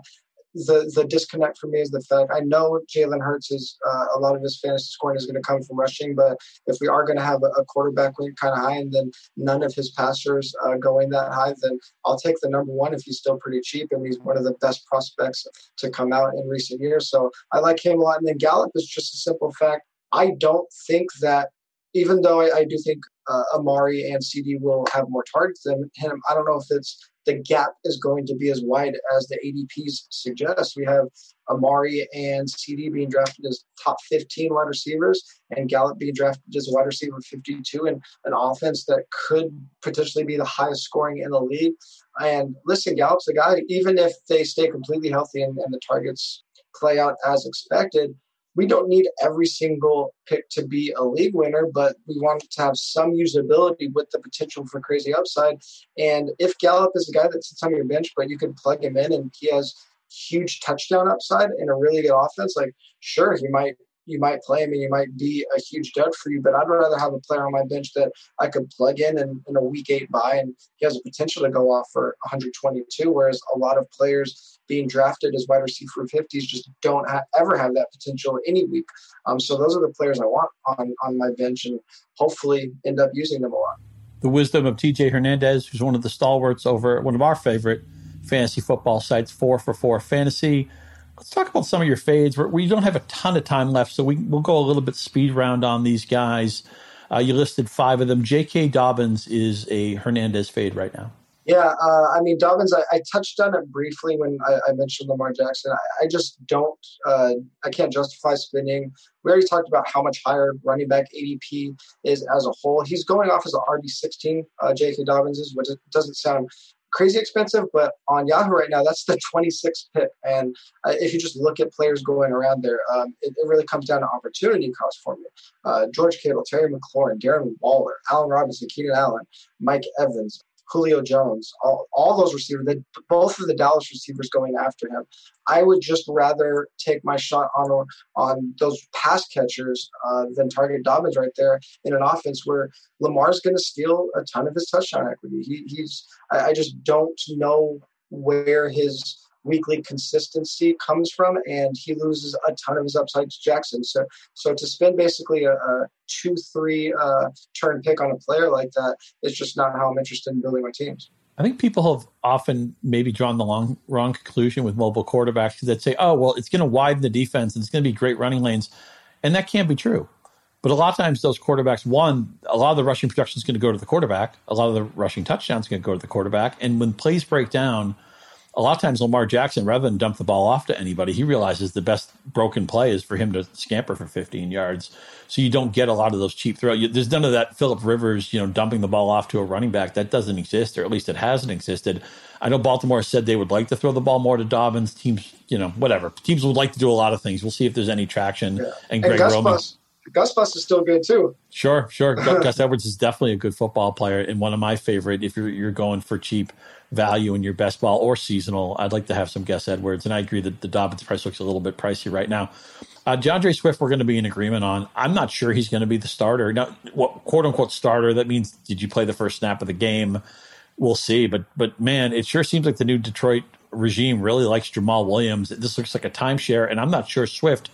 the the disconnect for me is the fact I know Jalen Hurts is uh, a lot of his fantasy scoring is going to come from rushing, but if we are going to have a, a quarterback kind of high and then none of his passers uh, going that high, then I'll take the number one if he's still pretty cheap and he's one of the best prospects to come out in recent years. So I like him a lot. And then Gallup is just a simple fact. I don't think that even though I, I do think uh, Amari and CeeDee will have more targets than him, I don't know if it's the gap is going to be as wide as the ADPs suggest. We have Amari and CeeDee being drafted as top 15 wide receivers, and Gallup being drafted as wide receiver 52 in an offense that could potentially be the highest scoring in the league. And listen, Gallup's a guy, even if they stay completely healthy and, and the targets play out as expected, we don't need every single pick to be a league winner, but we want to have some usability with the potential for crazy upside. And if Gallup is a guy that sits on your bench, but you can plug him in and he has huge touchdown upside and a really good offense, like sure, he might you might play him and he might be a huge dud for you. But I'd rather have a player on my bench that I could plug in in, in a week eight buy and he has a potential to go off for 122. Whereas a lot of players being drafted as wide receiver 50s just don't ha- ever have that potential any week. Um, so those are the players I want on, on my bench and hopefully end up using them a lot. The wisdom of TJ Hernandez, who's one of the stalwarts over one of our favorite fantasy football sites, 4 for 4 Fantasy let's talk about some of your fades. We're, we do not have a ton of time left, so we, we'll go a little bit speed round on these guys. Uh, you listed five of them. J.K. Dobbins is a Hernandez fade right now. Yeah, uh, I mean Dobbins. I, I, touched on it briefly when I, I mentioned Lamar Jackson. I, I just don't. Uh, I can't justify spending. We already talked about how much higher running back ADP is as a whole. He's going off as an RB sixteen. Uh, J.K. Dobbins is, which doesn't sound crazy expensive, but on Yahoo right now, that's the 26th pick. And uh, if you just look at players going around there, um, it, it, really comes down to opportunity cost for me. Uh, George Kittle, Terry McLaurin, Darren Waller, Allen Robinson, Keenan Allen, Mike Evans, Julio Jones, all, all those receivers, they, both of the Dallas receivers going after him. I would just rather take my shot on on those pass catchers uh, than target Dobbins right there in an offense where Lamar's going to steal a ton of his touchdown equity. He, he's I, I just don't know where his weekly consistency comes from, and he loses a ton of his upside to Jackson. So, so to spend basically a, a two, three uh, turn pick on a player like that is just not how I'm interested in building my teams. I think people have often maybe drawn the long, wrong conclusion with mobile quarterbacks that say, "Oh, well, it's going to widen the defense and it's going to be great running lanes," and that can't be true. But a lot of times, those quarterbacks, one, a lot of the rushing production is going to go to the quarterback. A lot of the rushing touchdowns going to go to the quarterback. And when plays break down, a lot of times Lamar Jackson, rather than dump the ball off to anybody, he realizes the best broken play is for him to scamper for 15 yards. So you don't get a lot of those cheap throws. There's none of that Philip Rivers, you know, dumping the ball off to a running back. That doesn't exist, or at least it hasn't existed. I know Baltimore said they would like to throw the ball more to Dobbins. Teams, you know, whatever. Teams would like to do a lot of things. We'll see if there's any traction. Yeah. And Greg and Roman. Bus, Gus Bus is still good too. Sure, sure. Gus Edwards is definitely a good football player and one of my favorite. If you're you're going for cheap value in your best ball or seasonal. I'd like to have some Gus Edwards, and I agree that the Dobbins price looks a little bit pricey right now. Uh, D'Andre Swift, we're going to be in agreement on. I'm not sure he's going to be the starter. Now, what quote unquote starter? That means did you play the first snap of the game? We'll see. But but man, it sure seems like the new Detroit regime really likes Jamaal Williams. This looks like a timeshare, and I'm not sure Swift.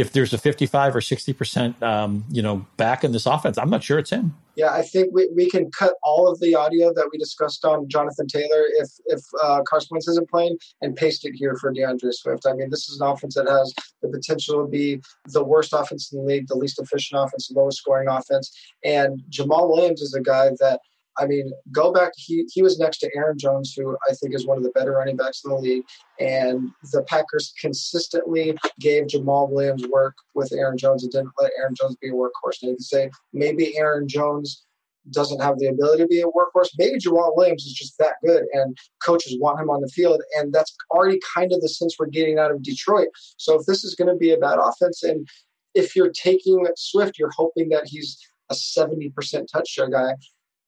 If there's a 55 or 60 percent, um, you know, back in this offense, I'm not sure it's him yeah, I think we, we can cut all of the audio that we discussed on Jonathan Taylor if if uh, Carson Wentz isn't playing and paste it here for D'Andre Swift. I mean, this is an offense that has the potential to be the worst offense in the league, the least efficient offense, the lowest scoring offense. And Jamaal Williams is a guy that I mean, go back. He he was next to Aaron Jones, who I think is one of the better running backs in the league. And the Packers consistently gave Jamaal Williams work with Aaron Jones and didn't let Aaron Jones be a workhorse. And you can say maybe Aaron Jones doesn't have the ability to be a workhorse. Maybe Jamaal Williams is just that good, and coaches want him on the field. And that's already kind of the sense we're getting out of Detroit. So if this is going to be a bad offense, and if you're taking Swift, you're hoping that he's a 70% touch share guy.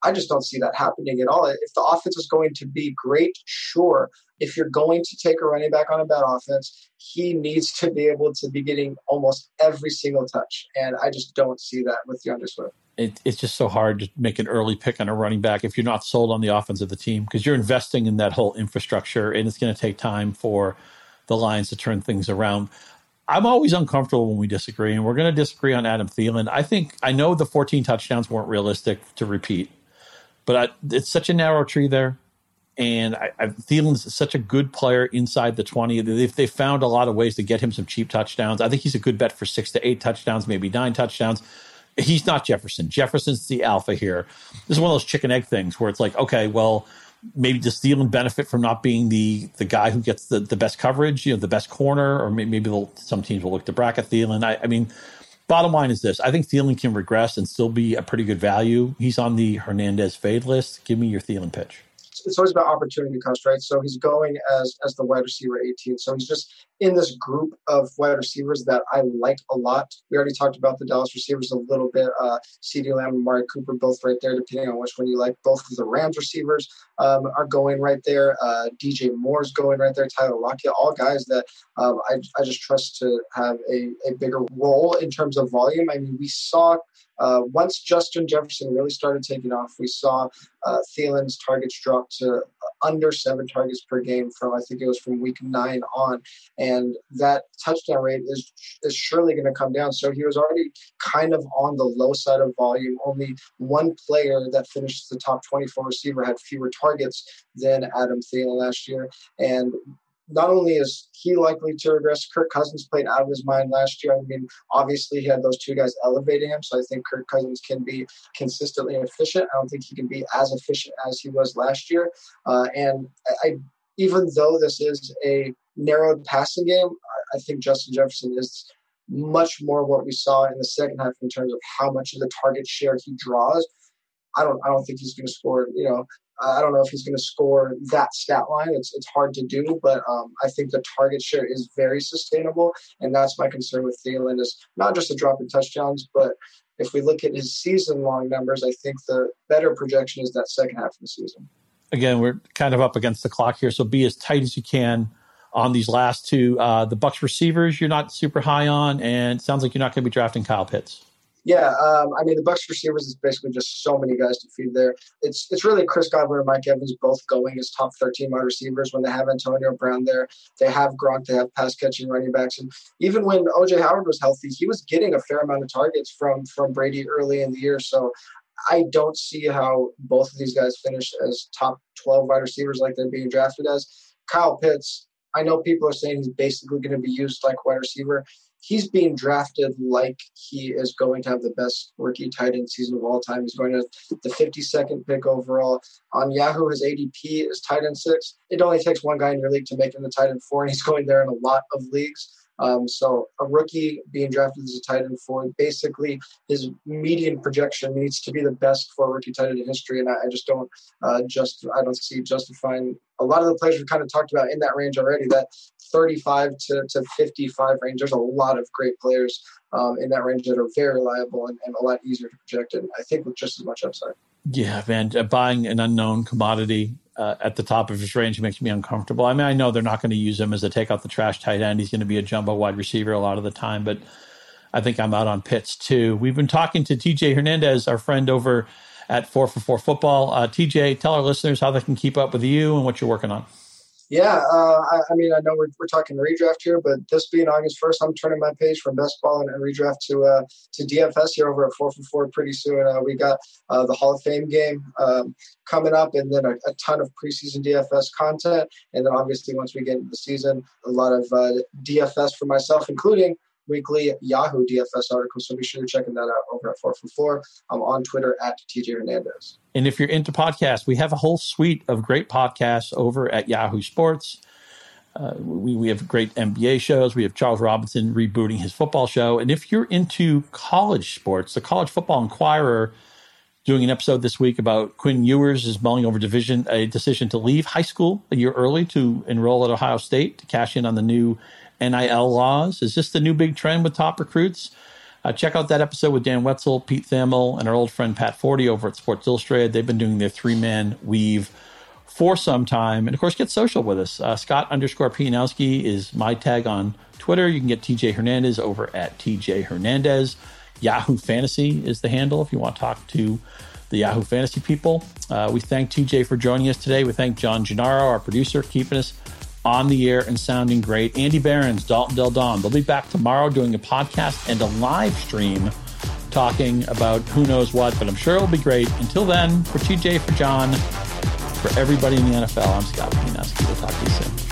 I just don't see that happening at all. If the offense is going to be great, sure. If you're going to take a running back on a bad offense, he needs to be able to be getting almost every single touch. And I just don't see that with D'Andre Swift. It, it's just so hard to make an early pick on a running back if you're not sold on the offense of the team because you're investing in that whole infrastructure and it's going to take time for the Lions to turn things around. I'm always uncomfortable when we disagree, and we're going to disagree on Adam Thielen. I think I know the 14 touchdowns weren't realistic to repeat. But I, it's such a narrow tree there. And I, I Thielen's such a good player inside the 20. If they found a lot of ways to get him some cheap touchdowns, I think he's a good bet for six to eight touchdowns, maybe nine touchdowns. He's not Jefferson. Jefferson's the alpha here. This is one of those chicken egg things where it's like, okay, well, maybe does Thielen benefit from not being the the guy who gets the, the best coverage, you know, the best corner, or maybe, maybe some teams will look to bracket Thielen. I, I mean, Bottom line is this: I think Thielen can regress and still be a pretty good value. He's on the Hernandez fade list. Give me your Thielen pitch it's always about opportunity cost, right? So he's going as as the wide receiver 18. So he's just in this group of wide receivers that I like a lot. We already talked about the Dallas receivers a little bit. Uh, CeeDee Lamb and Amari Cooper both right there, depending on which one you like. Both of the Rams receivers um, are going right there. Uh, DJ Moore's going right there. Tyler Lockett, all guys that um, I, I just trust to have a, a bigger role in terms of volume. I mean, we saw uh, once Justin Jefferson really started taking off, we saw uh, Thielen's targets drop to under seven targets per game from I think it was from week nine on, and that touchdown rate is is surely going to come down. So he was already kind of on the low side of volume. Only one player that finished the top 24 receiver had fewer targets than Adam Thielen last year, and not only is he likely to regress, Kirk Cousins played out of his mind last year. I mean, obviously he had those two guys elevating him, so I think Kirk Cousins can be consistently efficient. I don't think he can be as efficient as he was last year. Uh, and I, even though this is a narrowed passing game, I think Justin Jefferson is much more what we saw in the second half in terms of how much of the target share he draws. I don't I don't think he's going to score, you know, I don't know if he's going to score that stat line. It's it's hard to do, but um, I think the target share is very sustainable, and that's my concern with Thielen is not just a drop in touchdowns, but if we look at his season long numbers, I think the better projection is that second half of the season. again, we're kind of up against the clock here, so be as tight as you can on these last two. Uh, the Bucs receivers, you're not super high on, and sounds like you're not going to be drafting Kyle Pitts. Yeah, um, I mean the Bucs receivers is basically just so many guys to feed there. It's it's really Chris Godwin and Mike Evans both going as top thirteen wide receivers when they have Antonio Brown there. They have Gronk, they have pass catching running backs, and even when OJ Howard was healthy, he was getting a fair amount of targets from from Brady early in the year. So I don't see how both of these guys finish as top twelve wide receivers like they're being drafted as. Kyle Pitts, I know people are saying he's basically going to be used like wide receiver he's being drafted like he is going to have the best rookie tight end season of all time. He's going to the 52nd pick overall. On Yahoo, his ADP is tight end six. It only takes one guy in your league to make him the tight end four, and he's going there in a lot of leagues. Um, so a rookie being drafted as a tight end four, basically his median projection needs to be the best for a rookie tight end in history, and I, I just don't uh, just I don't see justifying a lot of the players we've kind of talked about in that range already. That 35 to, to 55 range. There's a lot of great players um, in that range that are very reliable and, and a lot easier to project, and I think with just as much upside. Yeah, man, uh, buying an unknown commodity uh, at the top of his range makes me uncomfortable. I mean, I know they're not going to use him as a take out the trash tight end. He's going to be a jumbo wide receiver a lot of the time, but I think I'm out on Pitts too. We've been talking to TJ Hernandez, our friend over at 4 for 4 Football. Uh, TJ, tell our listeners how they can keep up with you and what you're working on. Yeah, uh, I, I, mean, I know we're, we're talking redraft here, but this being August first, I'm turning my page from best ball and, and redraft to uh, to DFS here over at four for four pretty soon. Uh, we got uh, the Hall of Fame game um, coming up, and then a, a, ton of preseason DFS content, and then obviously once we get into the season, a lot of uh, DFS for myself, including weekly Yahoo DFS articles. So be sure you're checking that out over at 444. I'm on Twitter at TJ Hernandez. And if you're into podcasts, we have a whole suite of great podcasts over at Yahoo Sports. Uh, we, we have great NBA shows. We have Charles Robinson rebooting his football show. And if you're into college sports, the College Football Inquirer doing an episode this week about Quinn Ewers is mulling over division a decision to leave high school a year early to enroll at Ohio State to cash in on the new NIL laws. Is this the new big trend with top recruits? Uh, check out that episode with Dan Wetzel, Pete Thamel, and our old friend Pat Forde over at Sports Illustrated. They've been doing their three man weave for some time. And of course, get social with us. Uh, Scott underscore Pianowski is my tag on Twitter. You can get TJ Hernandez over at TJ Hernandez. Yahoo Fantasy is the handle if you want to talk to the Yahoo Fantasy people. Uh, we thank TJ for joining us today. We thank John Gennaro, our producer, keeping us on the air and sounding great. Andy Behrens, Dalton Del Don. They'll be back tomorrow doing a podcast and a live stream talking about who knows what, but I'm sure it'll be great. Until then, for TJ, for John, for everybody in the NFL, I'm Scott Pianowski. We'll talk to you soon.